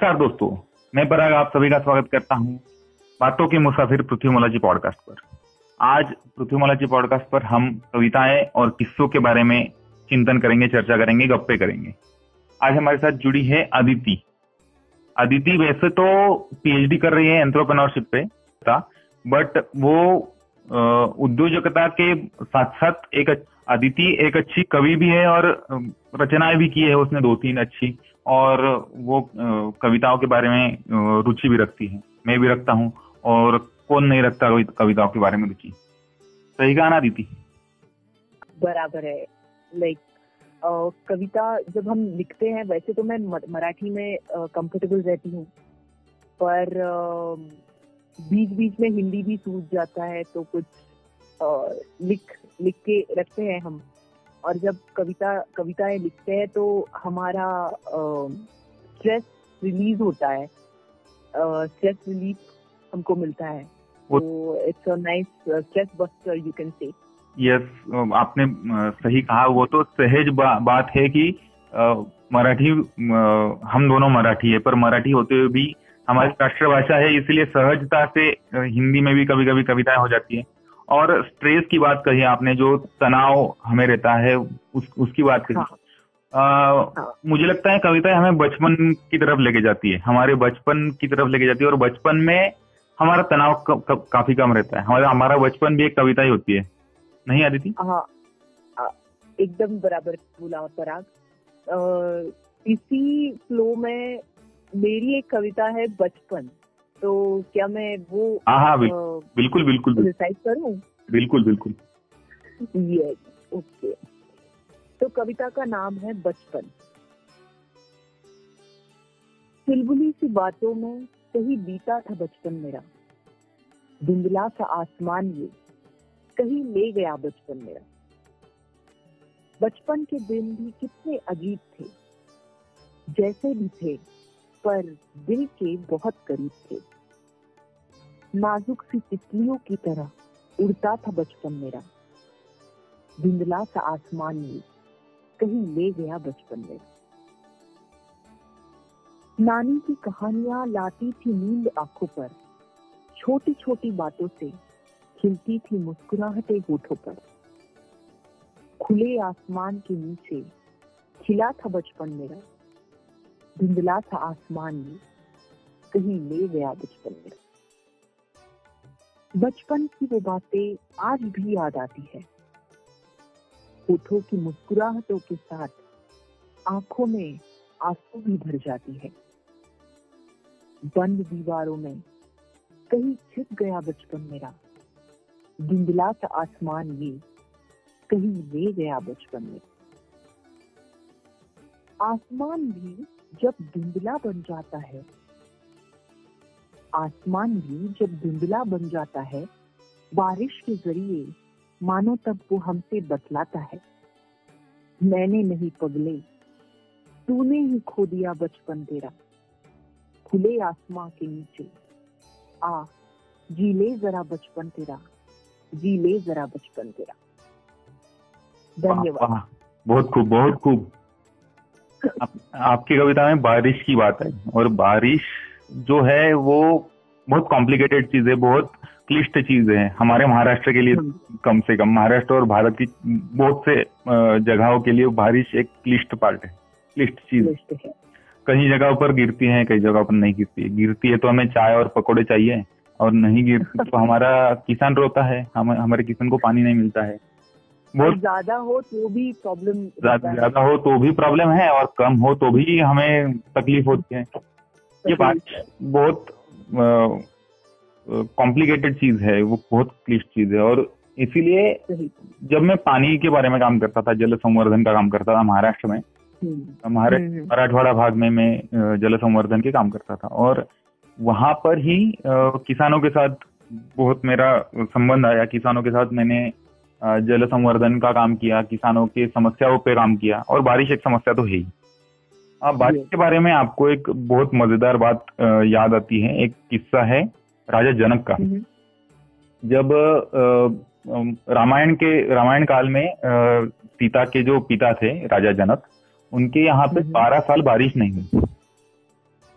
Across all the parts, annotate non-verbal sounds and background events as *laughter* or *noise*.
नमस्कार दोस्तों, मैं पराग आप सभी का स्वागत करता हूँ बातों के मुसाफिर पृथ्वीमोला जी पॉडकास्ट पर। आज पृथ्वीमोला जी पॉडकास्ट पर हम कविताएँ और किस्सों के बारे में चिंतन करेंगे, चर्चा करेंगे, गप्पे करेंगे। आज हमारे साथ जुड़ी है अदिति अदिति वैसे तो पीएचडी कर रही है एंथ्रोप्रनोरशिप पे था बट वो उद्योजकता के साथ साथ एक अदिति एक अच्छी कवि भी है और रचनाएँ भी की है उसने दो तीन अच्छी और वो कविताओं के बारे में रुचि भी रखती है। मैं भी रखता हूँ और कौन नहीं रखता कविताओं के बारे में रुचि। सही कहा ना दीदी। बराबर है। लाइक कविता जब हम लिखते हैं, वैसे तो मैं मराठी में कंफर्टेबल रहती हूँ। पर बीच बीच में हिंदी भी सूझ जाता है तो कुछ लिख लिख के रखते हैं हम। और जब कविता कविताएँ लिखते हैं तो हमारा स्ट्रेस रिलीज़ होता है। स्ट्रेस रिलीफ हमको मिलता है। तो it's a nice stress buster you can say yes आपने सही कहा। वो तो सहज बा, बात है कि मराठी हम दोनों मराठी है पर मराठी होते हुए भी हमारी राष्ट्रभाषा है इसलिए सहजता से हिंदी में भी कभी कभी कविताएँ हो जाती है। और स्ट्रेस की बात कही आपने जो तनाव हमें रहता है उस, उसकी बात कही। हाँ. आ, हाँ. मुझे लगता है कविताएँ हमें बचपन की तरफ़ लेके जाती है। हमारे बचपन की तरफ़ लेके जाती है और बचपन में हमारा तनाव क, क, काफ़ी कम रहता है। हमारा हमारा बचपन भी एक कविता ही होती है। नहीं आदिति? हाँ। एकदम बराबर बोला पराग। इसी फ्लो में मेरी एक कविता है बचपन। तो क्या मैं वो हाँ हाँ बिल्कुल बिल्कुल रिसाइट करूँ? बिल्कुल बिल्कुल। यस ओके तो कविता का नाम है बचपन। चुलबुली सी बातों में कहीं बीता था बचपन मेरा। धुंधला सा आसमान ये कहीं ले गया बचपन मेरा। बचपन के दिन भी कितने अजीब थे जैसे भी थे। पर दिल के बहुत करीब थे। नाजुक सी तितलियों की तरह उड़ता था बचपन मेरा। धुंधला सा आसमान में कहीं ले गया बचपन मेरा। नानी की कहानियाँ लाती थी नींद आँखों पर। छोटी छोटी बातों से खिलती थी मुस्कुराहटे होठों पर। खुले आसमान के नीचे खिला था बचपन मेरा। धुंधला था आसमान में कहीं ले गया बचपन में। बचपन की वो बातें आज भी याद आती है। होठों की मुस्कुराहटों के साथ आँखों में आँसू भी भर जाती है। बंद दीवारों में कहीं छिप गया बचपन मेरा। धुंधला सा आसमान ये कहीं ले गया बचपन में आसमान भी जब धुंधला बन जाता है आसमान भी जब धुंधला बन जाता है बारिश के ज़रिए मानो तब वो हमसे बतलाता है। मैंने नहीं पगले तूने ही खो दिया बचपन तेरा। खुले आसमां के नीचे आ जी ले जरा बचपन तेरा जी ले जरा बचपन तेरा। धन्यवाद। बहुत खूब बहुत खूब। आप, आपकी कविता में बारिश की बात है और बारिश जो है वो बहुत कॉम्प्लिकेटेड चीज़ है बहुत क्लिष्ट चीज़ है। हमारे महाराष्ट्र के लिए हम्म। कम से कम महाराष्ट्र और भारत की बहुत से जगहों के लिए बारिश एक क्लिष्ट पार्ट है क्लिष्ट चीज़। है। कहीं जगह पर गिरती है कई जगह पर नहीं गिरती है। गिरती है तो हमें चाय और पकौड़े चाहिए और नहीं गिरती तो हमारा किसान रोता है हम हमारे किसान को पानी नहीं मिलता है। ज़्यादा हो तो भी प्रॉब्लम ज़्यादा हो। तो भी प्रॉब्लम है और कम हो तो भी हमें तकलीफ़ होती है। ये बात बहुत कॉम्प्लिकेटेड चीज़ है वो बहुत क्लिष्ट चीज़ है। और इसीलिए जब मैं पानी के बारे में काम करता था जल संवर्धन का काम करता था महाराष्ट्र में हम्म। महाराष्ट्र हम्म, हम्म। मराठवाड़ा भाग में मैं जल संवर्धन के काम करता था। और वहाँ पर ही किसानों के साथ बहुत मेरा संबंध आया। किसानों के साथ मैंने जल संवर्धन का काम किया किसानों की समस्याओं पे काम किया और बारिश एक समस्या तो है ही। अब बारिश के बारे में आपको एक बहुत मज़ेदार बात याद आती है एक किस्सा है राजा जनक का। हम्म। जब रामायण के रामायण काल में सीता के जो पिता थे राजा जनक उनके यहाँ पे हम्म। बारह साल बारिश नहीं हुई।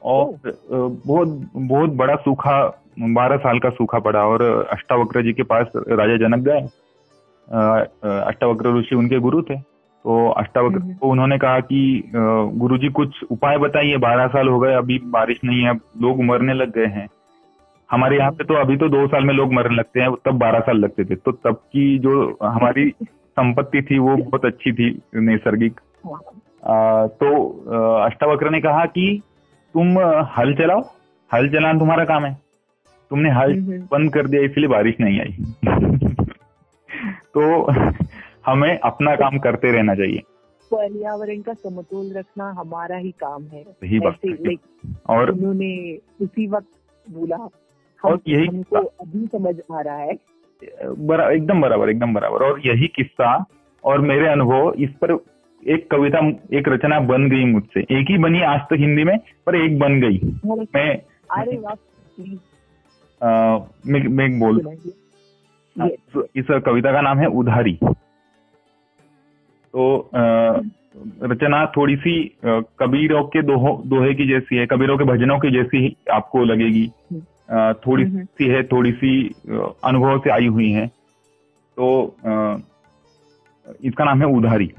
और बहुत बहुत बड़ा सूखा बारह साल का सूखा पड़ा और अष्टावक्र जी के पास राजा जनक गए। अष्टावक्र ऋषि उनके गुरु थे। तो अष्टावक्र हम्म। को उन्होंने कहा कि गुरु जी कुछ उपाय बताइए बारह साल हो गए अभी बारिश नहीं है अब लोग मरने लग गए हैं। हमारे यहाँ पे तो अभी तो दो साल में लोग मरने लगते हैं तब बारह साल लगते थे। तो तब की जो हमारी संपत्ति थी वो बहुत अच्छी थी नैसर्गिक। तो अष्टावक्र ने कहा कि तुम हल चलाओ हल चलाना तुम्हारा काम है। तुमने हल हम्म, बंद कर दिया इसलिए बारिश नहीं आई। *laughs* तो *laughs* हमें अपना काम करते रहना चाहिए। पर्यावरण का समतोल रखना हमारा ही काम है। सही बात है। और उन्होंने उसी वक्त बोला और यही हमको अभी समझ आ रहा है। बरा, एकदम बराबर एकदम बराबर। और यही किस्सा और मेरे अनुभव इस पर एक कविता एक रचना बन गई मुझसे। एक ही बनी आज तक हिंदी में पर एक बन गई। मैं अरे वाह मैं, मैं बोल. इस कविता का नाम है उधारी। तो रचना थोड़ी सी कबीरों के दोहो दोहे की जैसी है कबीरों के भजनों की जैसी ही आपको लगेगी। अ, थोड़ी हम्म। सी है थोड़ी सी अनुभव से आई हुई है। तो इसका नाम है उधारी।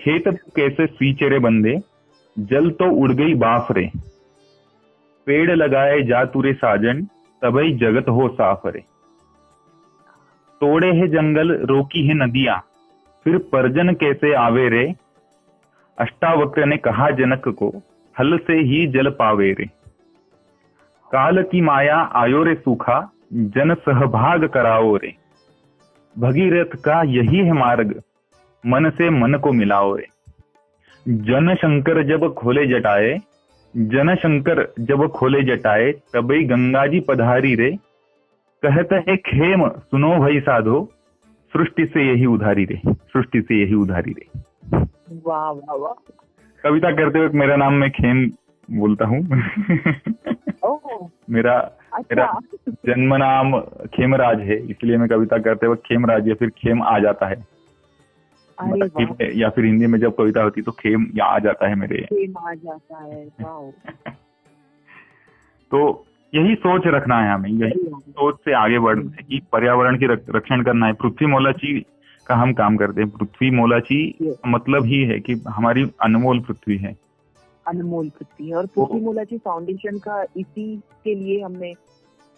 खेत कैसे सीचेरे बंदे जल तो उड़ गई बाफ रे पेड़ लगाए जा तुरे साजन तबई जगत हो साफ़ रे तोड़े है जंगल, रोकी है नदियाँ। फिर परजन कैसे आवे रे? अष्टावक्र ने कहा जनक को, हल से ही जल पावे रे। काल की माया आयो रे सूखा, जन सहभाग कराओ रे। भगीरथ का यही है मार्ग, मन से मन को मिलाओ रे। जन शंकर जब खोले जटाए, जन शंकर जब खोले जटाए तबई गंगा जी पधारी रे। कहत हैं खेम सुनो भाई साधो सृष्टि से यही उधारी रे सृष्टि से यही उधारी रे. वाह वाह वाह। कविता करते वक्त मेरा नाम मैं खेम बोलता हूँ। मेरा अच्छा। जन्म नाम खेमराज है इसलिए मैं कविता करते वक्त खेमराज या फिर खेम आ जाता है। अरे मराठी वाह। में या फिर हिंदी में जब कविता होती तो खेम या आ जाता है मेरे। प्रेम आ जाता है *laughs* तो यही सोच रखना है हमें यही सोच से आगे बढ़ना है कि पर्यावरण की रक्षण करना है। पृथ्वी मोलाची का हम काम करते हैं। पृथ्वी मोलाची मतलब ही है कि हमारी अनमोल पृथ्वी है। अनमोल पृथ्वी है। और पृथ्वी मोलाची फाउंडेशन का इसी के लिए हमने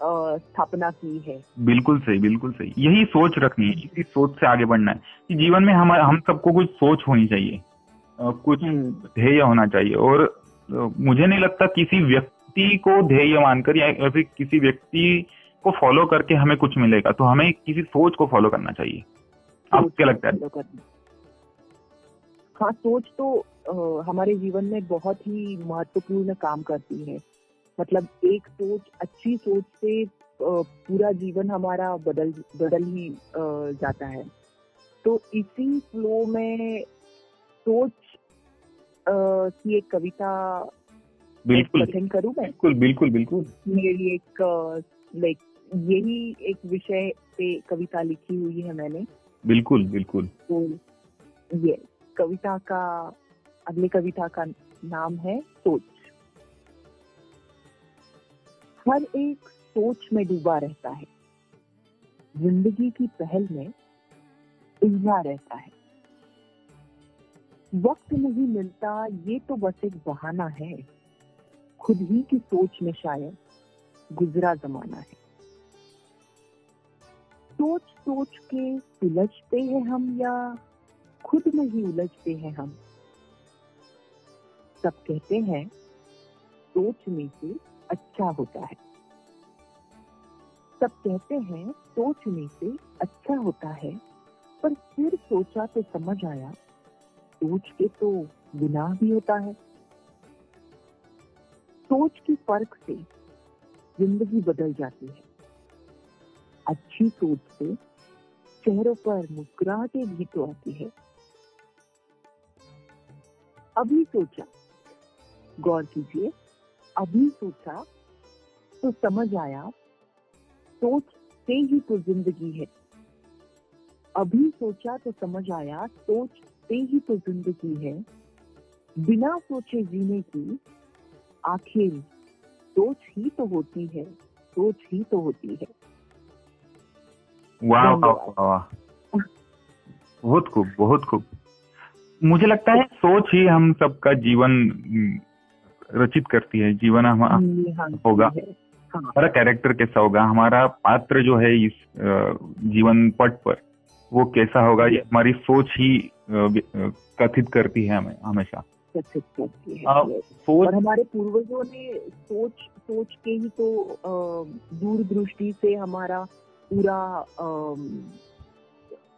स्थापना की है। बिल्कुल सही बिल्कुल सही। यही सोच रखनी है इसी सोच से आगे बढ़ना है कि जीवन में हम हम सबको कुछ सोच होनी चाहिए कुछ ध्येय होना चाहिए। और मुझे नहीं लगता किसी व्यक्ति को ध्येय मानकर या फिर किसी व्यक्ति को फॉलो करके हमें कुछ मिलेगा तो हमें किसी सोच को फॉलो करना चाहिए। आपको क्या लगता है? हाँ सोच तो अ, हमारे जीवन में बहुत ही महत्वपूर्ण काम करती है। मतलब एक सोच अच्छी सोच से पूरा जीवन हमारा बदल बदल ही अ, जाता है। तो इसी फ्लो में सोच अ, की एक कविता बिल्कुल करूँ मैं? बिल्कुल बिल्कुल बिल्कुल। मेरी एक लाइक यही एक विषय पे कविता लिखी हुई है मैंने। बिल्कुल बिल्कुल। तो ये कविता का अगली कविता का नाम है सोच। हर एक सोच में डूबा रहता है। ज़िंदगी की पहल में उलझा रहता है। वक्त नहीं मिलता ये तो बस एक बहाना है। खुद ही की सोच में शायद गुजरा जमाना है। सोच सोच के उलझते हैं हम या खुद में ही उलझते हैं हम? सब कहते हैं सोचने से अच्छा होता है। सब कहते हैं सोचने से अच्छा होता है, पर फिर सोचा तो समझ आया, सोच के तो गुनाह भी होता है। सोच की फ़र्क से ज़िंदगी बदल जाती है। अच्छी सोच से चेहरों पर मुस्कुराहटें भी तो आती है। अभी सोचा, गौर कीजिए, अभी सोचा तो समझ आया, सोच से ही तो ज़िंदगी है। अभी सोचा तो समझ आया, सोच से ही तो ज़िंदगी है। बिना सोचे जीने की आखिर सोच ही तो होती है सोच ही तो होती है। वाह। बहुत खूब बहुत खूब। मुझे लगता है सोच ही हम सबका जीवन हम्म, रचित करती है। जीवन हम निहांती होगा। हाँ। हमारा कैरेक्टर कैसा होगा? हमारा पात्र जो है इस जीवन पट पर वो कैसा होगा? ये हमारी सोच ही कथित करती है हमें हमेशा। कथित करती है और हमारे पूर्वजों ने सोच सोच के ही तो दूरदृष्टि से हमारा पूरा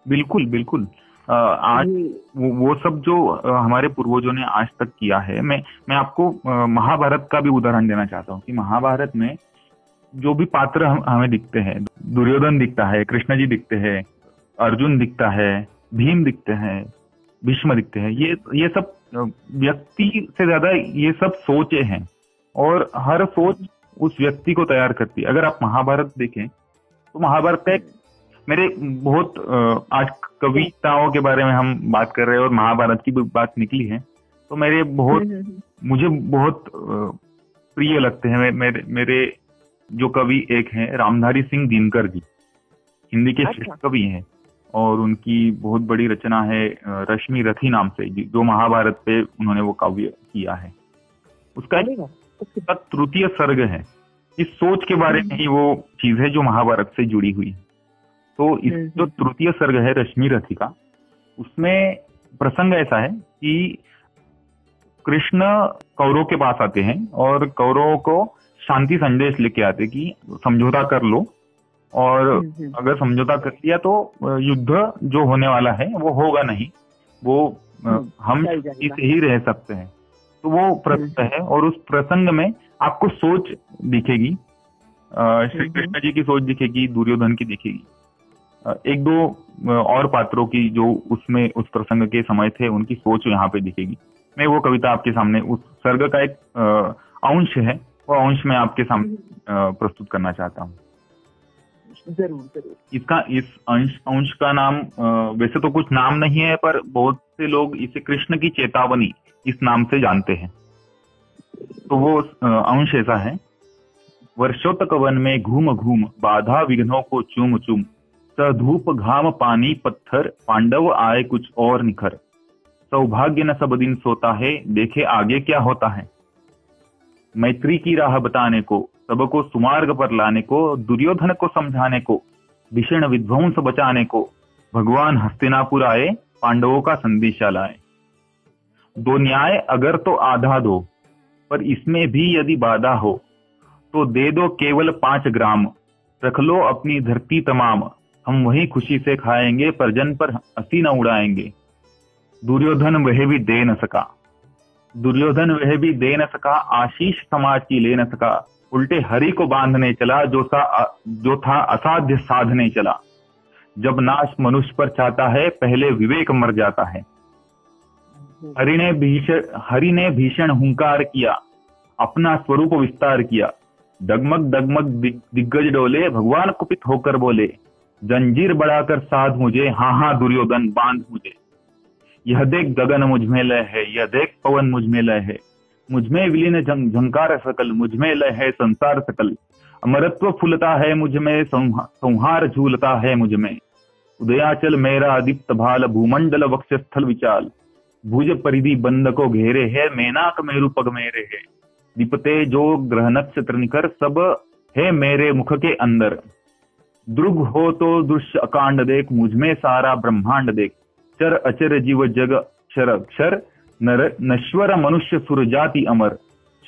बिल्कुल बिल्कुल। आज वो, वो सब जो हमारे पूर्वजों ने आज तक किया है मैं मैं आपको महाभारत का भी उदाहरण देना चाहता हूँ कि महाभारत में जो भी पात्र हम, हमें दिखते हैं दुर्योधन दिखता है कृष्ण जी दिखते हैं अर्जुन दिखता है भीम दिखते हैं भीष्म दिखते हैं ये ये सब व्यक्ति से ज़्यादा ये सब सोचे हैं और हर सोच उस व्यक्ति को तैयार करती है अगर आप महाभारत देखें तो महाभारत का एक मेरे बहुत आज कविताओं के बारे में हम बात कर रहे हैं और महाभारत की भी बात निकली है तो मेरे बहुत हम्म, हम्म, हम्म। मुझे बहुत प्रिय लगते हैं मेरे मेरे जो कवि एक हैं रामधारी सिंह दिनकर जी हिंदी के अच्छा। श्रेष्ठ कवि हैं और उनकी बहुत बड़ी रचना है रश्मि रथी नाम से जो महाभारत पे उन्होंने वो काव्य किया है। उसका एक तृतीय सर्ग है। इस सोच के बारे में ही वो चीज़ है जो महाभारत से जुड़ी हुई है। तो इस हम्म, जो हम्म। तृतीय सर्ग है रश्मि रथी का उसमें प्रसंग ऐसा है कि कृष्ण कौरव के पास आते हैं और कौरवों को शांति संदेश लेके आते कि समझौता कर लो और हम्म, हम्म। अगर समझौता कर लिया तो युद्ध जो होने वाला है वो होगा नहीं। वो हम्म, हम चल शांति जाएगा। से ही रह सकते हैं। तो वो प्रसंग है और उस प्रसंग में आपको सोच दिखेगी। श्री। कृष्ण जी की सोच दिखेगी दुर्योधन की दिखेगी। एक दो और पात्रों की जो उसमें उस प्रसंग के समय थे उनकी सोच यहाँ पे दिखेगी। मैं वो कविता आपके सामने उस सर्ग का एक अंश है वो अंश मैं आपके सामने प्रस्तुत करना चाहता हूँ। ज़रूर ज़रूर। इसका, इस अंश अंश का नाम वैसे तो कुछ नाम नहीं है, पर बहुत से लोग इसे कृष्ण की चेतावनी इस नाम से जानते हैं। तो वो अंश ऐसा है। वर्षों तक वन में घूम घूम, बाधा विघ्नों को चूम चूम। सधूप घाम पानी पत्थर, पांडव आए कुछ और निखर। सौभाग्य न सब दिन सोता है, देखे आगे क्या होता है। मैत्री की राह बताने को सबको सुमार्ग पर लाने को, दुर्योधन को समझाने को, भीषण विध्वंस बचाने को, भगवान हस्तिनापुर आए, पांडवों का संदेशा लाए। दो न्याय अगर तो आधा दो, पर इसमें भी यदि बाधा हो तो दे दो केवल पाँच ग्राम। रख लो अपनी धरती तमाम। हम वही खुशी से खाएँगे पर जन पर हँसी न उड़ाएँगे। दुर्योधन वह भी दे न सका। दुर्योधन वह भी दे न सका, आशीष समाज की ले न सका। उल्टे हरि को बांधने चला, जो सा, जो था असाध्य साधने चला। जब नाश मनुष्य पर चाहता है, पहले विवेक मर जाता है। हरि ने भीषण, हरि ने भीषण हुंकार किया, अपना स्वरूप विस्तार किया। डगमग डगमग दिग्गज डोले, भगवान कुपित होकर बोले, जंजीर बढ़ाकर साध मुझे हाँ हाँ दुर्योधन, बाँध मुझे। यह देख गगन मुझमें लय है, यह देख पवन मुझमें लय है। मुझमें विलीन झंकार सकल मुझमें लय है संसार सकल। अमरत्व फूलता है मुझमें संहार झूलता है मुझमें उदयाचल मेरा दीप्त भाल, भूमंडल वक्षस्थल विचाल। भुज परिधि बंद को घेरे है, मेनाक मेरु पग मेरे है। दीपते जो ग्रह नक्षत्र निकर सब है मेरे मुख के अंदर। द्रुग हो तो दृश्य अकांड देख मुझमें सारा ब्रह्मांड देख। चर अचर जीव जग क्षर अक्षर नर, नश्वर मनुष्य सुर जाति अमर।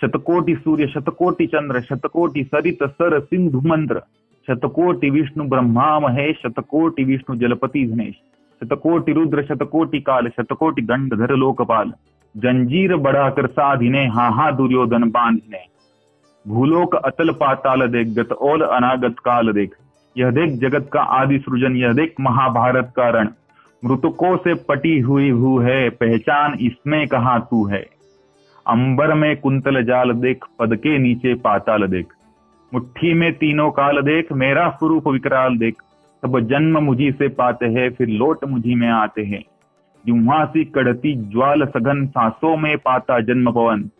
शतकोटि सूर्य, शतकोटि चंद्र, शतकोटि सरित सर सिंधु मंत्र शतकोटि विष्णु ब्रह्मा महेश, शतकोटि विष्णु जलपति धनेश शतकोटि रुद्र, शतकोटि काल, शतकोटि दंडधर लोकपाल। जंजीर बढ़ाकर साधिने हाँ हाँ दुर्योधन बांधिने भूलोक अतल पाताल देख, गत ओल अनागत काल देख। यह देख जगत का आदि सृजन, यह देख महाभारत का रण। मृतकों से पटी हुई हु है, पहचान इसमें कहा तू है? अंबर में कुंतल जाल देख, पद के नीचे पाताल देख। मुट्ठी में तीनों काल देख, मेरा स्वरूप विकराल देख। सब जन्म मुझी से पाते हैं, फिर लोट मुझी में आते हैं। जुम्हा सी कड़ती ज्वाल सघन, सांसों में पाता जन्म पवन।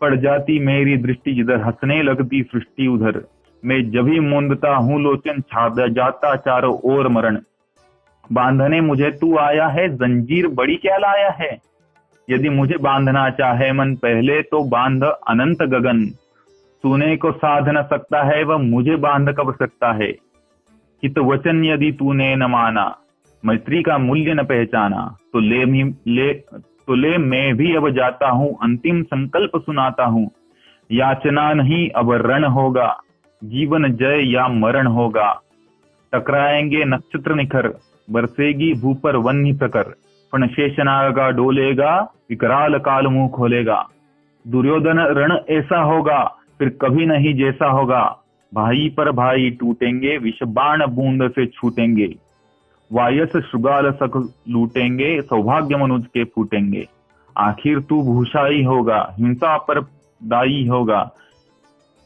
पड़ जाती मेरी दृष्टि जिधर, हंसने लगती सृष्टि उधर। मैं ही मूंदता हूँ, लोचन छाद जाता चारों ओर मरण। बांधने मुझे तू आया है, जंजीर बड़ी क्या लाया है। यदि मुझे बांधना चाहे मन पहले तो बाँध अनंत गगन। सुने को साध न सकता है, वह मुझे बाँध कब सकता है? हित वचन यदि तूने न माना, मैत्री का मूल्य न पहचाना तो ले ले तो ले मैं भी अब जाता हूँ, अंतिम संकल्प सुनाता हूँ। याचना नहीं, अब रण होगा, जीवन जय या मरण होगा। टकराएँगे नक्षत्र निखर बरसेगी भू पर वन्य प्रकर। पण शेषनागा डोलेगा, विकराल काल मुँह खोलेगा। दुर्योधन रण ऐसा होगा, फिर कभी नहीं जैसा होगा। भाई पर भाई टूटेंगे विष बाण बूंद से छूटेंगे। वायस शुगाल सक लूटेंगे, सौभाग्य मनुज के फूटेंगे। आखिर तू भूषाई होगा, हिंसा पर दाई होगा।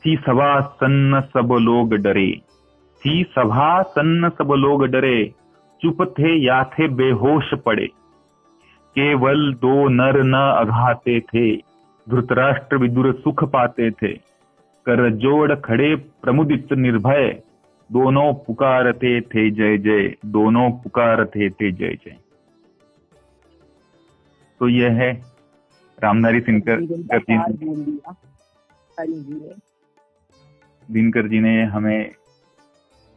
थी सभा सन्न सब लोग डरे। थी सभा सन्न सब लोग डरे। चुप थे या थे बेहोश पड़े। केवल दो नर न अघाते थे धृतराष्ट्र विदुर सुख पाते थे। कर जोड़ खड़े प्रमुदित निर्भय दोनों पुकारते थे जय जय दोनों पुकारते थे जय जय। तो यह है रामधारी सिंकर दिनकर जी ने हमें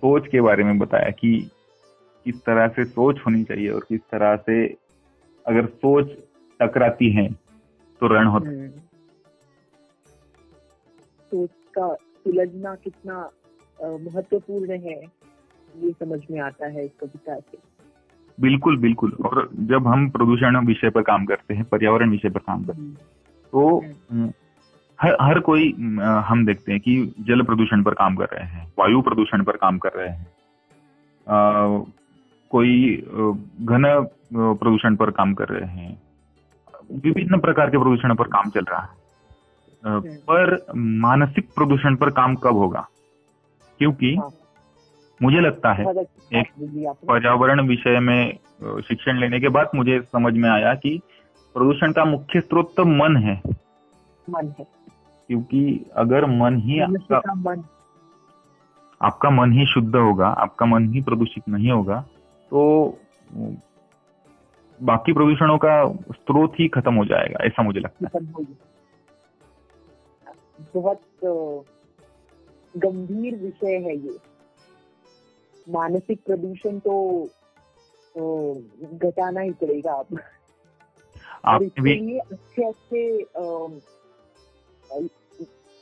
सोच के बारे में बताया कि किस तरह से सोच होनी चाहिए और किस तरह से अगर सोच टकराती है तो रण होता है हम्म। सोच का सुलझना कितना महत्वपूर्ण है ये समझ में आता है इस कविता से बिल्कुल बिल्कुल और जब हम प्रदूषण विषय पर काम करते हैं पर्यावरण विषय पर काम करते हैं हम्म। तो हम्म। हर हर कोई हम देखते हैं कि जल प्रदूषण पर काम कर रहे हैं वायु प्रदूषण पर काम कर रहे हैं कोई घन प्रदूषण पर काम कर रहे हैं। विभिन्न प्रकार के प्रदूषण पर काम चल रहा है। पर मानसिक प्रदूषण पर काम कब होगा? क्योंकि हाँ। मुझे लगता है एक पर्यावरण विषय में शिक्षण लेने के बाद मुझे समझ में आया कि प्रदूषण का मुख्य स्रोत तो मन है। मन है। क्योंकि अगर मन ही आपका मन। आपका मन ही शुद्ध होगा आपका मन ही प्रदूषित नहीं होगा तो बाकी प्रदूषणों का स्रोत ही खत्म हो जाएगा ऐसा मुझे लगता है। बहुत गंभीर विषय है ये। मानसिक प्रदूषण तो घटाना ही पड़ेगा अब। अच्छे अच्छे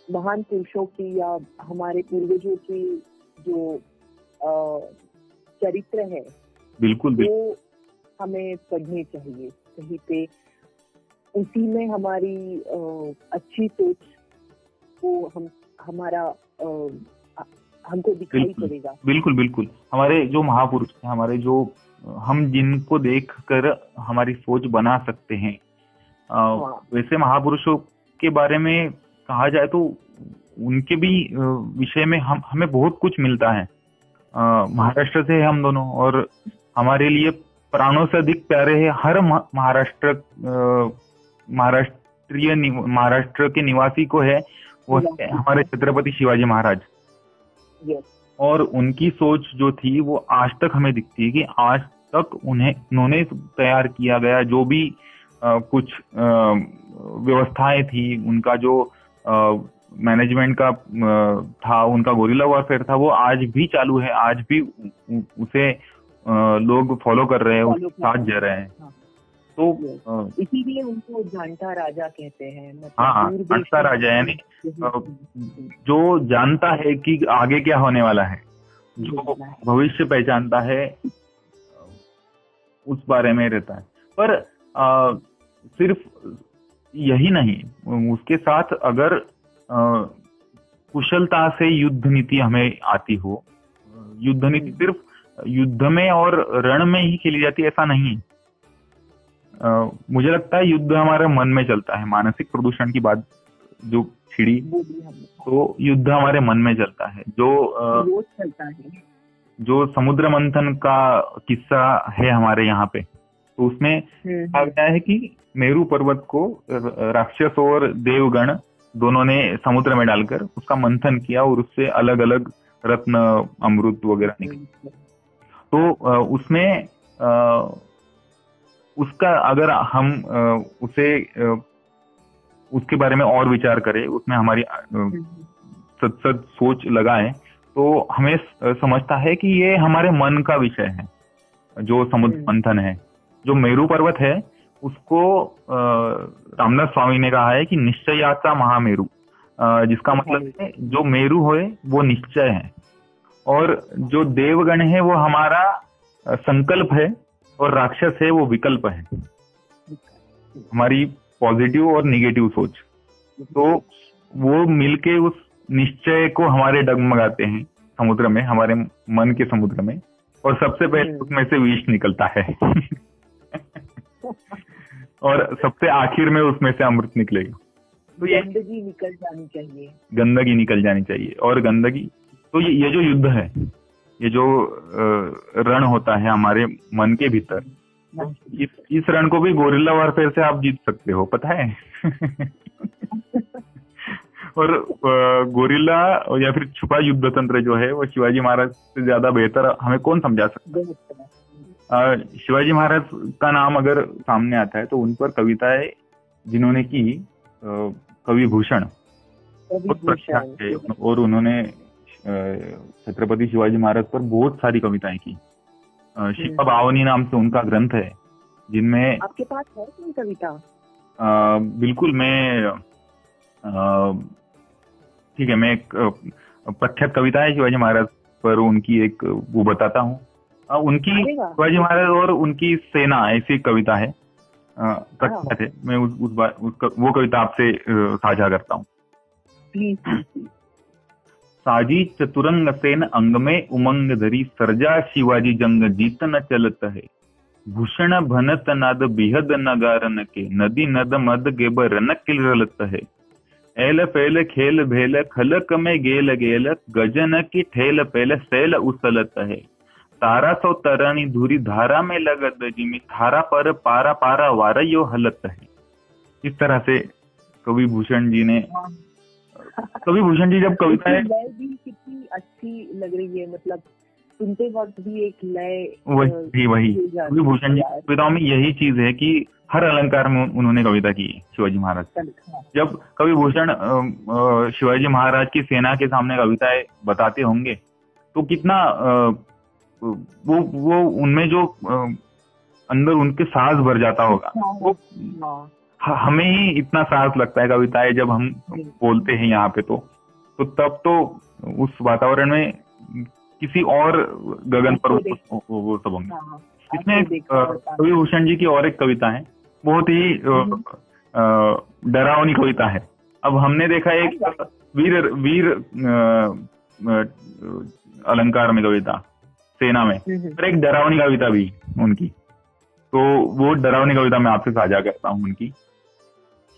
महान पुरुषों की या हमारे पूर्वजों की जो चरित्र है बिल्कुल वो हमें पढ़ने चाहिए कहीं पे उसी में हमारी अच्छी सोच को हम हमारा हमको दिखाई पड़ेगा। बिल्कुल बिल्कुल। हमारे जो महापुरुष हैं हमारे जो हम जिनको देख कर हमारी सोच बना सकते हैं हाँ। वैसे महापुरुषों के बारे में कहा जाए तो उनके भी विषय में हम हमें बहुत कुछ मिलता है। महाराष्ट्र से हम दोनों और हमारे लिए प्राणों से अधिक प्यारे है हर महाराष्ट्र महाराष्ट्रीय महाराष्ट्र के निवासी को है वो हमारे छत्रपति शिवाजी महाराज। और उनकी सोच जो थी वो आज तक हमें दिखती है कि आज तक उन्हें उन्होंने तैयार किया गया जो भी आ, कुछ व्यवस्थाएँ थी उनका जो मैनेजमेंट का आ, था उनका गोरिल्ला वॉरफेयर था वो आज भी चालू है आज भी उसे लोग फॉलो कर रहे हैं साथ जा रहे हैं हाँ। तो हाँ। इसीलिए उनको जानता राजा कहते हैं मतलब हाँ जानता राजा यानी जो जानता है कि आगे क्या होने वाला है जो भविष्य पहचानता है उस बारे में रहता है पर आ, सिर्फ़ यही नहीं उसके साथ अगर आ, कुशलता से युद्ध नीति हमें आती हो युद्ध नीति हम्म। सिर्फ़ युद्ध में और रण में ही खेली जाती है ऐसा नहीं मुझे लगता है युद्ध हमारे मन में चलता है मानसिक प्रदूषण की बात जो छिड़ी तो युद्ध हमारे मन में चलता है। जो चलता है। जो समुद्र मंथन का किस्सा है हमारे यहाँ पे तो उसमें हम्म, कहा हम्म। गया है कि मेरू पर्वत को राक्षस और देवगण दोनों ने समुद्र में डालकर उसका मंथन किया और उससे अलग अलग रत्न अमृत वगैरह निकले। तो उसमें उसका अगर हम उसे उसके बारे में और विचार करें उसमें हमारी सत सत सोच लगाएँ तो हमें समझता है कि ये हमारे मन का विषय है जो समुद्र हम्म। मंथन है। जो मेरू पर्वत है उसको रामदास स्वामी ने कहा है कि निश्चयाचा महामेरु जिसका मतलब है। जो मेरु हो वो निश्चय है। और जो देवगण है वो हमारा संकल्प है और राक्षस है वो विकल्प है। हमारी पॉजिटिव और निगेटिव सोच। तो वो मिलके उस निश्चय को हमारे डगमगाते हैं समुद्र में हमारे मन के समुद्र में और सबसे पहले हम्म। उसमें से विष निकलता है। *laughs* और सबसे आखिर में उसमें से अमृत निकलेगा। तो गंदगी निकल जानी चाहिए। गंदगी निकल जानी चाहिए और गंदगी तो ये ये जो युद्ध है ये जो रण होता है हमारे मन के भीतर तो इस इस रण को भी गोरिल्ला वारफेयर से आप जीत सकते हो पता है? *laughs* और गोरिल्ला या फिर छुपा युद्ध तंत्र जो है वो शिवाजी महाराज से ज़्यादा बेहतर हमें कौन समझा सकता है? शिवाजी महाराज का नाम अगर सामने आता है तो उन पर कविताएँ जिन्होंने की कवि भूषण प्रख्यात और उन्होंने छत्रपति शिवाजी महाराज पर बहुत सारी कविताएँ की। शिपा बावनी नाम से उनका ग्रंथ है जिनमें आपके पास है कोई कविता? बिल्कुल मैं ठीक है मैं एक प्रख्यात कविता है शिवाजी महाराज पर उनकी एक वो बताता हूँ। उनकी शिवाजी महाराज और उनकी सेना ऐसी कविता है प्रख्यात है। मैं उस उस बार वो कविता आपसे साझा करता हूँ। साजी चतुरंग सेन अंग में उमंग धरी सरजा शिवाजी जंग जीत न चलत है। भूषण भनत नाद बिहद नगारन के, नदी नद मद गेबर न किलरलत है। एल पेल खेल भेल खलक में गेल गेल, गजन की ठेल पेल सैल उसलत है। तारा सो तरणी धुरी धारा में लगत, जिमी थारा पर पारा पारा वारयो हलत है। इस तरह से कवि भूषण जी ने *laughs* कवि भूषण जी जब कविता है कितनी अच्छी लग रही है मतलब सुनते वक्त भी एक लय वही वही कवि भूषण जी कविताओं में यही चीज़ है कि हर अलंकार में उन्होंने कविता की शिवाजी महाराज जब कवि भूषण शिवाजी महाराज की सेना के सामने कविताएँ बताते होंगे तो कितना वो वो उनमें जो अंदर उनके साहस भर जाता होगा हाँ, वो हाँ। हमें ही इतना साहस लगता है कविताएँ जब हम बोलते हैं यहाँ पे तो। तो तब तो उस वातावरण में किसी और गगन पर वो सब होंगे। हाँ, इसमें कवि भूषण जी की और एक कविता है। बहुत ही हम्म। डरावनी कविता है। अब हमने देखा एक वीर वीर अलंकार में कविता सेना में। हम्म, हम्म। और एक डरावनी कविता भी उनकी। तो वो डरावनी कविता मैं आपसे साझा करता हूँ उनकी।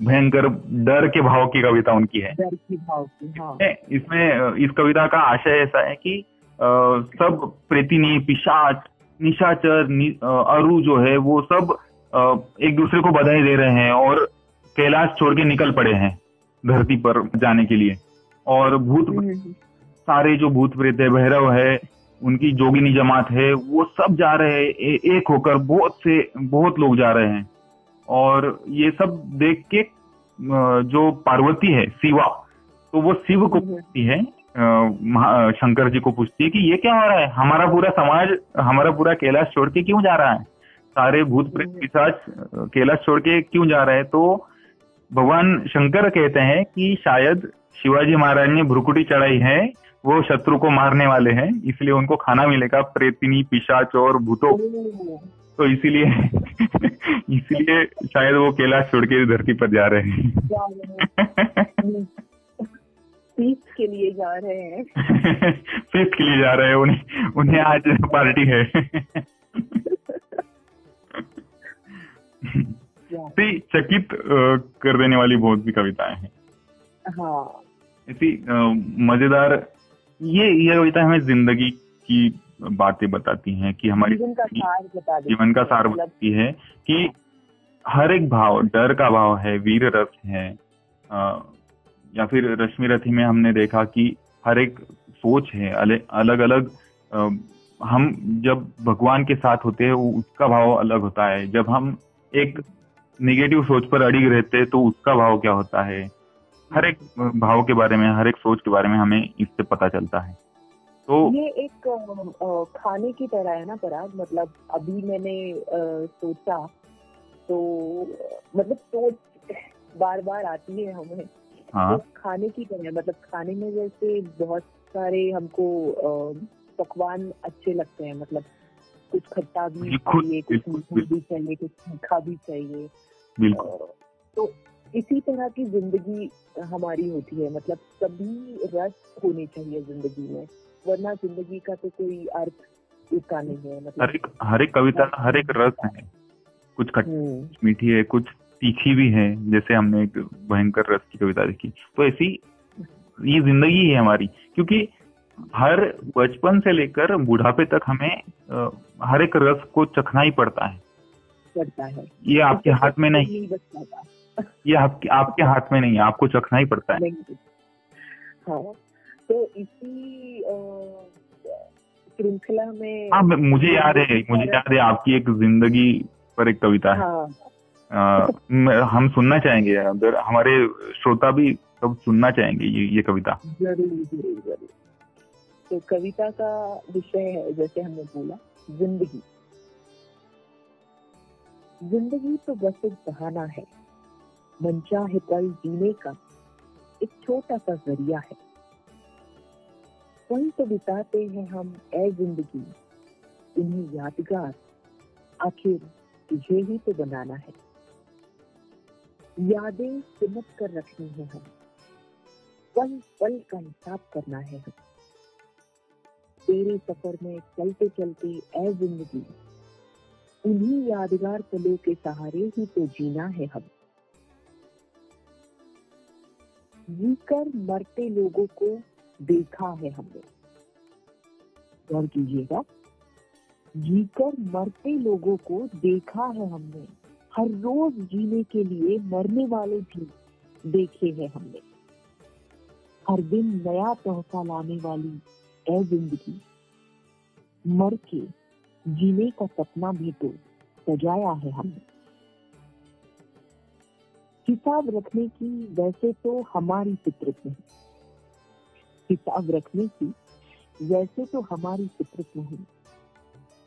भयंकर डर के भाव की कविता उनकी है डर की भाव की हाँ। इसमें इस कविता का आशय ऐसा है कि आ, सब प्रेतिनी पिशाच निशाचर नि, अरु जो है वो सब आ, एक दूसरे को बधाई दे रहे हैं और कैलाश छोड़ के निकल पड़े हैं धरती पर जाने के लिए और भूत हम्म, हम्म। सारे जो भूत प्रेत है भैरव है उनकी जोगिनी जमात है वो सब जा रहे हैं एक होकर बहुत से बहुत लोग जा रहे हैं और ये सब देख के जो पार्वती है शिवा तो वो शिव को हम्म। पूछती है शंकर जी को पूछती है कि ये क्या हो रहा है? हमारा पूरा समाज हमारा पूरा कैलाश छोड़ के क्यों जा रहा है? सारे भूत प्रेत हम्म। पिशाच कैलाश छोड़ के क्यों जा रहे हैं? तो भगवान शंकर कहते हैं कि शायद शिवाजी महाराज ने भ्रुकुटी चढ़ाई है वो शत्रु को मारने वाले हैं इसलिए उनको खाना मिलेगा प्रेतिनी पिशाच और भूतों तो इसीलिए इसीलिए शायद वो कैलाश छोड़ के धरती पर जा रहे हैं। के लिए जा रहे हैं। फेस्ट के लिए जा रहे हैं उन्हें उन्हें आज पार्टी है। ऐसी चकित कर देने वाली बहुत भी कविताएँ हैं। हाँ। ऐसी मज़ेदार ये ये कविता हमें ज़िंदगी की बातें बताती हैं कि हमारी जीवन का सार बता जीवन का सार मतलब बताती है कि हर एक भाव डर का भाव है वीर रस है आ, या फिर रश्मि रथी में हमने देखा कि हर एक सोच है अलग अलग आ, हम जब भगवान के साथ होते हैं उसका भाव अलग होता है। जब हम एक निगेटिव सोच पर अड़िग रहते हैं तो उसका भाव क्या होता है? हर एक भाव के बारे में हर एक सोच के बारे में हमें इससे पता चलता है। तो ये एक खाने की तरह है ना पराग? मतलब अभी मैंने सोचा तो मतलब सोच बार बार आती है हमें। हाँ. तो खाने की तरह मतलब खाने में जैसे बहुत सारे हमको पकवान अच्छे लगते हैं मतलब कुछ खट्टा भी चाहिए कुछ मीठा भी चाहिए कुछ तीखा भी चाहिए। तो इसी तरह की ज़िंदगी हमारी होती है मतलब सभी रस होने चाहिए ज़िंदगी में। वरना ज़िंदगी का तो कोई अर्थ उसका नहीं है मतलब हर एक हर एक कविता हर एक रस है। कुछ खट्टी हम्म। मीठी है कुछ तीखी भी है जैसे हमने एक भयंकर रस की कविता देखी। तो ऐसी ये ज़िंदगी है हमारी क्योंकि हर बचपन से लेकर बुढ़ापे तक हमें हर एक रस को चखना ही पड़ता है। पड़ता है। ये आपके हाथ में नहीं। ये आपके आपके हाथ में नहीं है आपको चखना ही पड़ता है। हाँ। तो इसी श्रृंखला में हाँ मुझे याद है मुझे याद है आपकी एक ज़िंदगी पर एक कविता है। हाँ. आ, हम सुनना चाहेंगे अगर हमारे श्रोता भी सब सुनना चाहेंगे ये ये कविता। ज़रूर ज़रूर ज़रूर। तो कविता का विषय है जैसे हमने बोला ज़िंदगी। ज़िंदगी तो बस एक बहाना है मंचा है पल जीने का एक छोटा सा ज़रिया है। पल तो बिताते हैं हम ए ज़िंदगी। इन्हें यादगार, आखिर तुझे ही तो बनाना है। यादें सिमट कर रखनी है हम। पल पल का हिसाब करना है हम। तेरे सफ़र में चलते चलते ए ज़िंदगी। उन्हीं यादगार पलों के सहारे ही तो जीना है हम। जीकर मरते लोगों को देखा है हमने। गौर कीजिएगा, जीकर मरते लोगों को देखा है हमने। हर रोज जीने के लिए मरने वाले भी देखे हैं हमने। हर दिन नया तोहफा लाने वाली ए ज़िंदगी। मर के जीने का सपना भी तो सजाया है हमने। हिसाब रखने की वैसे तो हमारी फितरत नहीं। हिसाब रखने की, वैसे तो हमारी फितरत नहीं।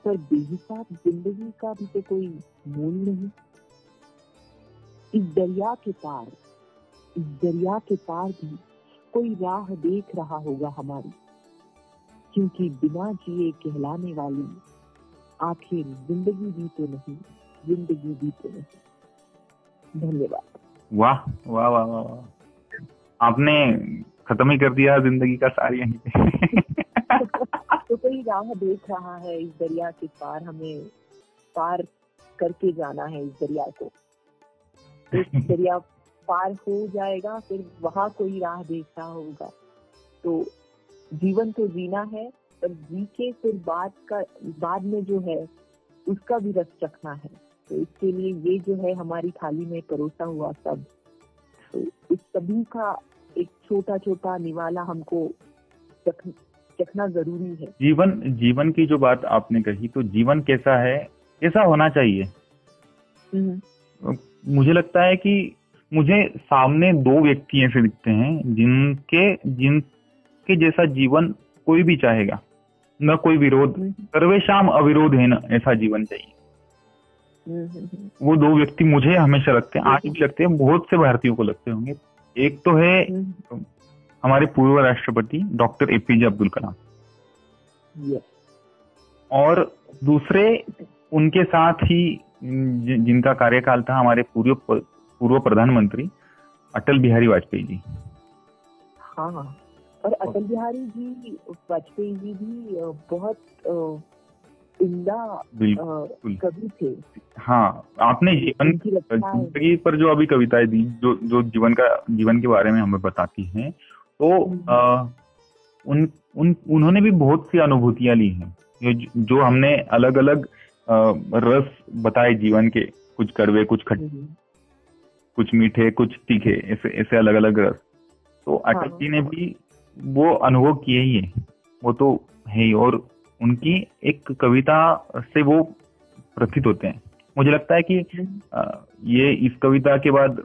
पर बेहिसाब ज़िंदगी का भी तो कोई मूल नहीं। इस दरिया के पार, इस दरिया के पार भी कोई राह देख रहा होगा हमारी। क्योंकि बिना जिए कहलाने वाली आखिर ज़िंदगी भी तो नहीं, ज़िंदगी भी तो नहीं। धन्यवाद। वाह वाह वाह वाह। आपने खत्म ही कर दिया ज़िंदगी का सार यहीं पे। *laughs* तो कोई राह देख रहा है इस दरिया के पार हमें पार करके जाना है इस दरिया को। इस *laughs* दरिया पार हो जाएगा फिर वहाँ कोई राह देख रहा होगा। तो जीवन तो जीना है पर जी के फिर बाद का बाद में जो है उसका भी रस रखना है। तो इसके लिए ये जो है हमारी थाली में परोसा हुआ सब। तो इस सभी का एक छोटा छोटा निवाला हमको चख, चखना ज़रूरी है। जीवन जीवन की जो बात आपने कही तो जीवन कैसा है कैसा होना चाहिए। हम्म। मुझे लगता है कि मुझे सामने दो व्यक्ति ऐसे दिखते हैं जिनके जिनके जैसा जीवन कोई भी चाहेगा। न कोई विरोध। हम्म। सर्वेशम अविरोध है न ऐसा जीवन चाहिए। हम्म, वो दो व्यक्ति मुझे हमेशा लगते हैं आज भी लगते हैं बहुत से भारतीयों को लगते होंगे। एक तो है हमारे पूर्व राष्ट्रपति डॉक्टर एपीजे अब्दुल कलाम। और दूसरे उनके साथ ही जिनका कार्यकाल था हमारे पूर्व पूर्व प्रधानमंत्री अटल बिहारी वाजपेयी जी। हाँ। और अटल बिहारी जी वाजपेयी जी भी बहुत अ, बिल्कुल। कवि थे। हाँ आपने जीवन ज़िंदगी पर जो अभी कविताएँ दी जो जो जीवन का जीवन के बारे में हमें बताती हैं तो आ, उन उन उन्होंने भी बहुत सी अनुभूतियाँ ली हैं। जो- हमने अलग अलग रस बताए जीवन के कुछ कड़वे कुछ खट्टे हम्म, कुछ मीठे कुछ तीखे ऐसे ऐसे अलग अलग रस। तो अटल हाँ। जी ने भी वो अनुभव किए ही है। वो तो है ही और उनकी एक कविता से वो प्रथित होते हैं। मुझे लगता है कि हम्म, ये इस कविता के बाद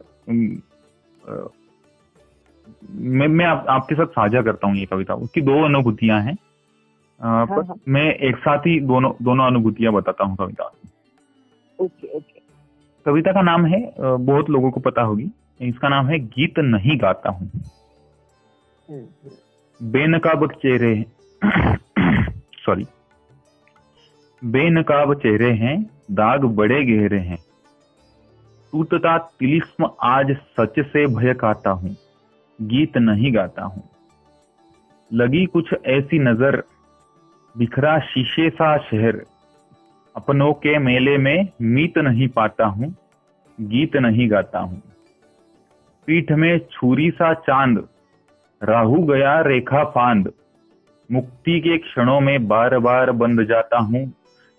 मैं मैं आप, आपके साथ साझा करता हूँ ये कविता। उसकी दो अनुभूतियाँ हैं। अ, पर हाँ। मैं एक साथ ही दोनों दोनों अनुभूतियाँ बताता हूँ कविता। Okay okay. कविता का नाम है बहुत लोगों को पता होगी। इसका नाम है गीत नहीं गाता हूँ। हम्म, हम्म, बेनकाब चेहरे सॉरी बेनकाब चेहरे हैं, दाग बड़े गहरे हैं। टूटता तिलिस्म आज सच से भय खाता हूँ, गीत नहीं गाता हूँ। लगी कुछ ऐसी नज़र, बिखरा शीशे सा शहर। अपनों के मेले में मीत नहीं पाता हूँ, गीत नहीं गाता हूँ। पीठ में छुरी सा चाँद, राहु गया रेखा फांद। मुक्ति के क्षणों में बार बार बंध जाता हूँ,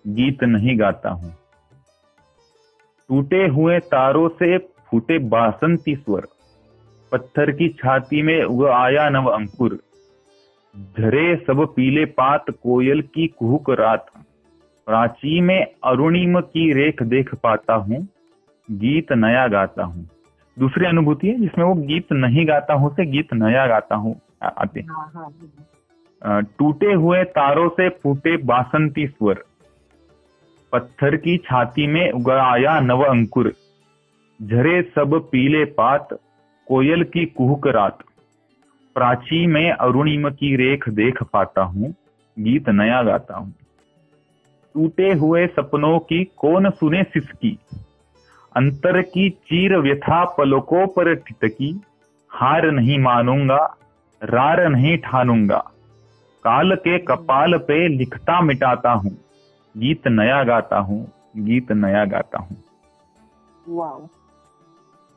गीत नहीं गाता हूँ। टूटे हुए तारों से फूटे बासंती स्वर, पत्थर की छाती में उग आया नव अंकुर, झरे सब पीले पात कोयल की कुहुक रात। प्राची में अरुणिम की रेख देख पाता हूँ, गीत नया गाता हूँ। दूसरी अनुभूति है जिसमें वो गीत नहीं गाता हूँ से गीत नया गाता हूँ। आते टूटे हुए तारों से फूटे बासंती स्वर। पत्थर की छाती में उगाया नव अंकुर। झरे सब पीले पात, कोयल की कुहक रात। प्राची में अरुणिम की रेख देख पाता हूँ, गीत नया गाता हूँ। टूटे हुए सपनों की कौन सुने सिसकी? अंतर की चीर व्यथा पलकों पर ठिटकी हार नहीं मानूँगा, रार नहीं ठानूँगा। काल के कपाल पे लिखता मिटाता हूँ। गीत नया गाता हूँ गीत नया गाता हूँ।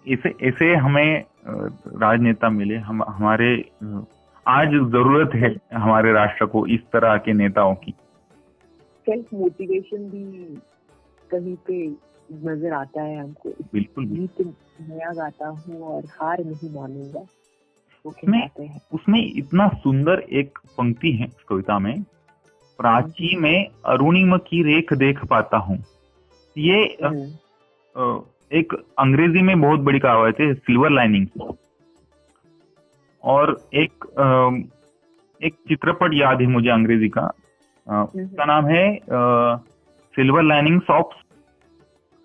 इसे ऐसे हमें राजनेता मिले। हम हमारे आज ज़रूरत है हमारे राष्ट्र को इस तरह के नेताओं की। सेल्फ मोटिवेशन भी कहीं पे नज़र आता है हमको। बिल्कुल। गीत नया गाता हूँ और हार नहीं मानूँगा। वो मैं- कहते हैं। उसमें इतना सुंदर एक पंक्ति है उस कविता में प्राची में अरुणिम की रेख देख पाता हूँ। ये हम्म, एक अंग्रेज़ी में बहुत बड़ी कहावत है सिल्वर लाइनिंग और एक एक चित्रपट याद है मुझे अंग्रेज़ी का। हम्म, उसका नाम है सिल्वर लाइनिंग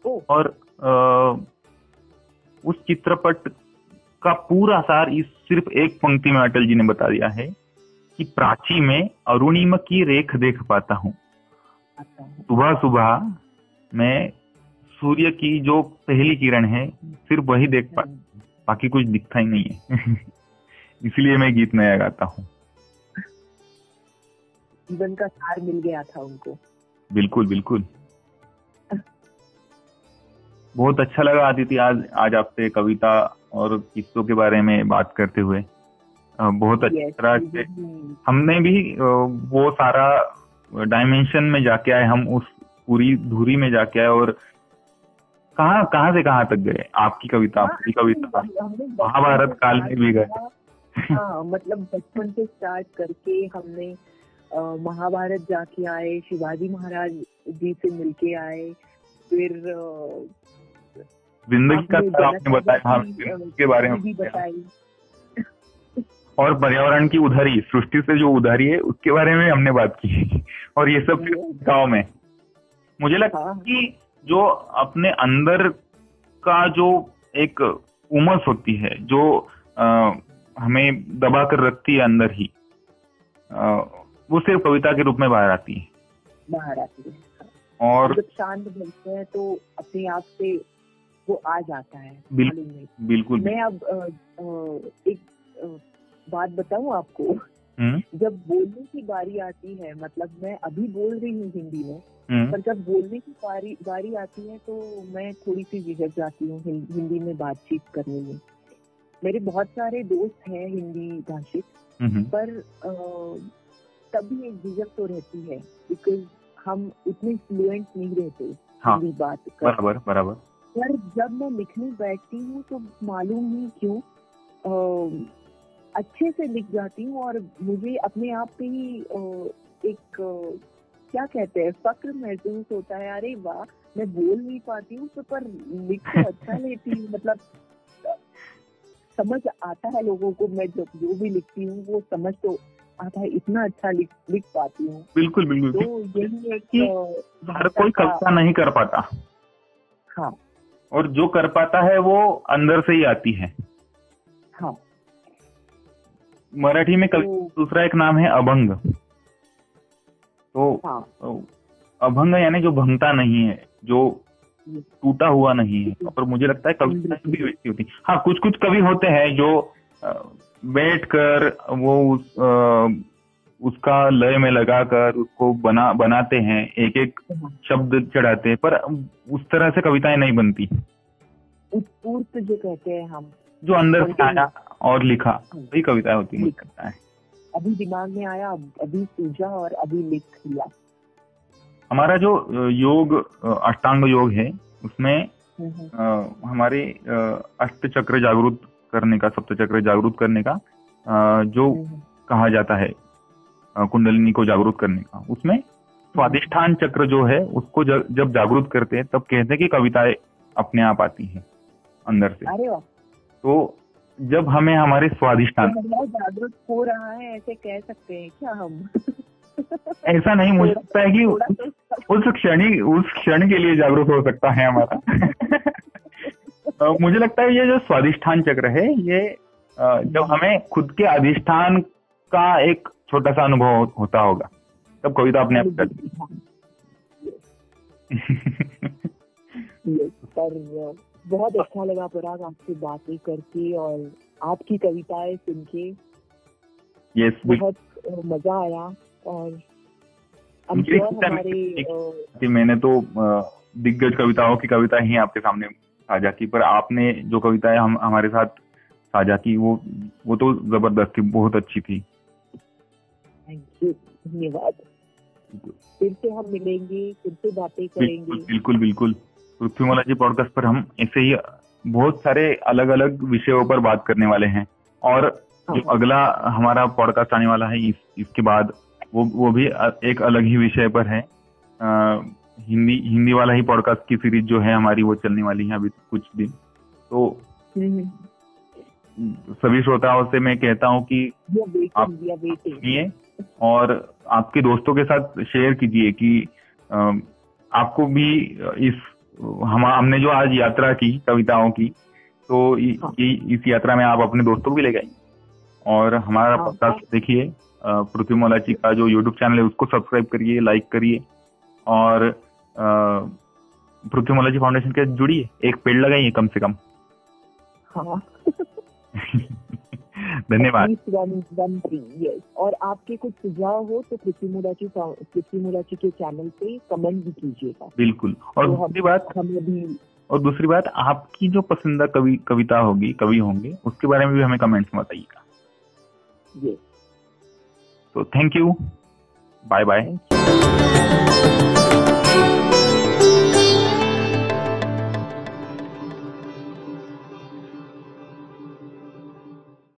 ओ और उस चित्रपट का पूरा सार इस सिर्फ़ एक पंक्ति में अटल जी ने बता दिया है कि प्राची में अरुणिम की रेख देख पाता हूँ। सुबह सुबह मैं सूर्य की जो पहली किरण है सिर्फ़ वही देख पा बाकी कुछ दिखता ही नहीं है। *laughs* इसलिए मैं गीत नया गाता हूँ। जीवन का सार मिल गया था उनको। बिल्कुल बिल्कुल। बहुत अच्छा लगा आदित्य आज आज आपसे कविता और किस्सों के बारे में बात करते हुए बहुत अच्छी तरह से हमने भी वो सारा डायमेंशन में जाके आए हम उस पूरी धुरी में जाके आए और कहाँ कहाँ से कहाँ तक गए? आपकी कविता हाँ, आपकी कविता। महाभारत काल में भी गए। हाँ मतलब बचपन से स्टार्ट करके हमने महाभारत जाके आए शिवाजी महाराज जी से मिलके आए फिर ज़िंदगी का सार आपने बताया हाँ की, ज़िंदगी के बारे में और पर्यावरण की उधारी सृष्टि से जो उधारी है उसके बारे में हमने बात की। और ये सब गाँव में। मुझे लगता है। हाँ कि जो अपने अंदर का जो एक उमस होती है जो अ, हमें दबा कर रखती है अंदर ही अ, वो सिर्फ़ कविता के रूप में बाहर आती है। बाहर आती है। और जब शांत बनते हैं तो अपने आप से वो आ जाता है बिल- मालूम नहीं। बिल्कुल मैं अब एक बात बताऊँ आपको? हम्म। जब बोलने की बारी आती है मतलब मैं अभी बोल रही हूँ हिंदी में हम्म। पर जब बोलने की बारी बारी आती है तो मैं थोड़ी सी झिझक जाती हूँ हिंदी में बातचीत करने में। मेरे बहुत सारे दोस्त हैं हिंदी भाषिक हम्म। पर तभी एक झिझक तो रहती है बिकॉज़ हम उतने फ्लुएंट नहीं रहते हाँ। हिंदी बात कर बराबर बराबर। पर जब मैं लिखने बैठती हूँ तो मालूम नहीं क्यों अच्छे से लिख जाती हूँ और मुझे अपने आप पे ही एक क्या कहते हैं फक्र महसूस होता है। अरे वाह मैं बोल नहीं पाती हूँ तो पर लिख तो अच्छा *laughs* लेती हूँ मतलब समझ आता है लोगों को मैं जो जो भी लिखती हूँ वो समझ तो आता है इतना अच्छा लिख लिख पाती हूँ। बिल्कुल बिल्कुल। तो यही एक कि हर कोई का- कविता नहीं कर पाता। हाँ। और जो कर पाता है वो अंदर से ही आती है। हाँ। मराठी में कवि तो दूसरा एक नाम है अभंग। तो हाँ। अभंग यानी जो भंगता नहीं है जो टूटा हुआ नहीं है और मुझे लगता है कविताएँ भी वैसी होती हैं। हाँ कुछ कुछ कवि होते हैं जो बैठ कर वो उसका लय में लगाकर उसको बना बनाते हैं एक एक शब्द चढ़ाते हैं पर उस तरह से कविताएँ नहीं बनती। उत्पूर्त जो कहते हैं हम जो अंदर से आया और लिखा वही कविताएँ होती है है अभी दिमाग में आया अभी सूझा और अभी लिख लिया। हमारा जो योग अष्टांग योग है उसमें हम्म, हम्म, हमारे अष्ट चक्र जागरूक करने का सप्त चक्र जागरूक करने का अ, जो हम्म, कहा जाता है कुंडलिनी को जागरूक करने का। उसमें स्वादिष्ठान चक्र जो है उसको ज- जब जागरूक करते हैं तब कहते हैं कि कविताएँ अपने आप आती हैं अंदर से। अरे तो जब हमें हमारे स्वादिष्ठान तो बहुत जागरूक हो रहा है ऐसे कह सकते हैं क्या हम? *laughs* ऐसा नहीं मुझे लगता है कि तो उस क्षण उस क्षण के लिए जागरूक हो सकता है हमारा। *laughs* मुझे लगता है ये जो स्वादिष्ठान चक्र है ये जब हमें खुद के अधिष्ठान का एक छोटा सा अनुभव होता होगा। तब कविता अपने आप *laughs* पर बहुत अच्छा लगा पराग आपसे बातें करके और आपकी कविताएँ सुन के। यस बहुत मज़ा आया और हमारे मैंने तो दिग्गज कविताओं की कविता ही आपके सामने साझा की पर आपने जो कविताएँ हम हमारे साथ साझा की वो वो तो ज़बरदस्त थी बहुत अच्छी थी। थैंक यू धन्यवाद। फिर से हम मिलेंगे फिर से बातें करेंगे। बिल्कुल बिल्कुल। पृथ्वीमाला जी पॉडकास्ट पर हम ऐसे ही बहुत सारे अलग अलग विषयों पर बात करने वाले हैं। और जो हाँ, अगला हमारा पॉडकास्ट आने वाला है इस इसके बाद वो वो भी एक अलग ही विषय पर है। अ, हिंदी हिंदी वाला ही पॉडकास्ट की सीरीज़ जो है हमारी वो चलने वाली है अभी कुछ दिन। तो हम्म, सभी श्रोताओं से मैं कहता हूँ कि आप-. सुनिए। और आपके दोस्तों के साथ शेयर कीजिए कि आपको भी इस हम हमने जो आज यात्रा की कविताओं की तो इ- हाँ। इ- इस यात्रा में आप अपने दोस्तों को भी ले गए और हमारा हाँ, पॉडकास्ट देखिए अ, पृथ्वी मोलाची का जो यूट्यूब चैनल है उसको सब्सक्राइब करिए लाइक करिए। और पृथ्वी मोलाची फाउंडेशन के जुड़िए एक पेड़ लगाइए कम से कम। हाँ। *laughs* धन्यवाद. और आपके कुछ सुझाव हो तो पृथ्वी मुलाची पृथ्वी मुलाची के चैनल पे कमेंट भी कीजिएगा। बिल्कुल। और तो दूसरी बात हमें भी और दूसरी बात आपकी जो पसंदीदा कवि कविता होगी कवि होंगे उसके बारे में भी हमें कमेंट्स में बताइएगा। तो थैंक यू बाय बाय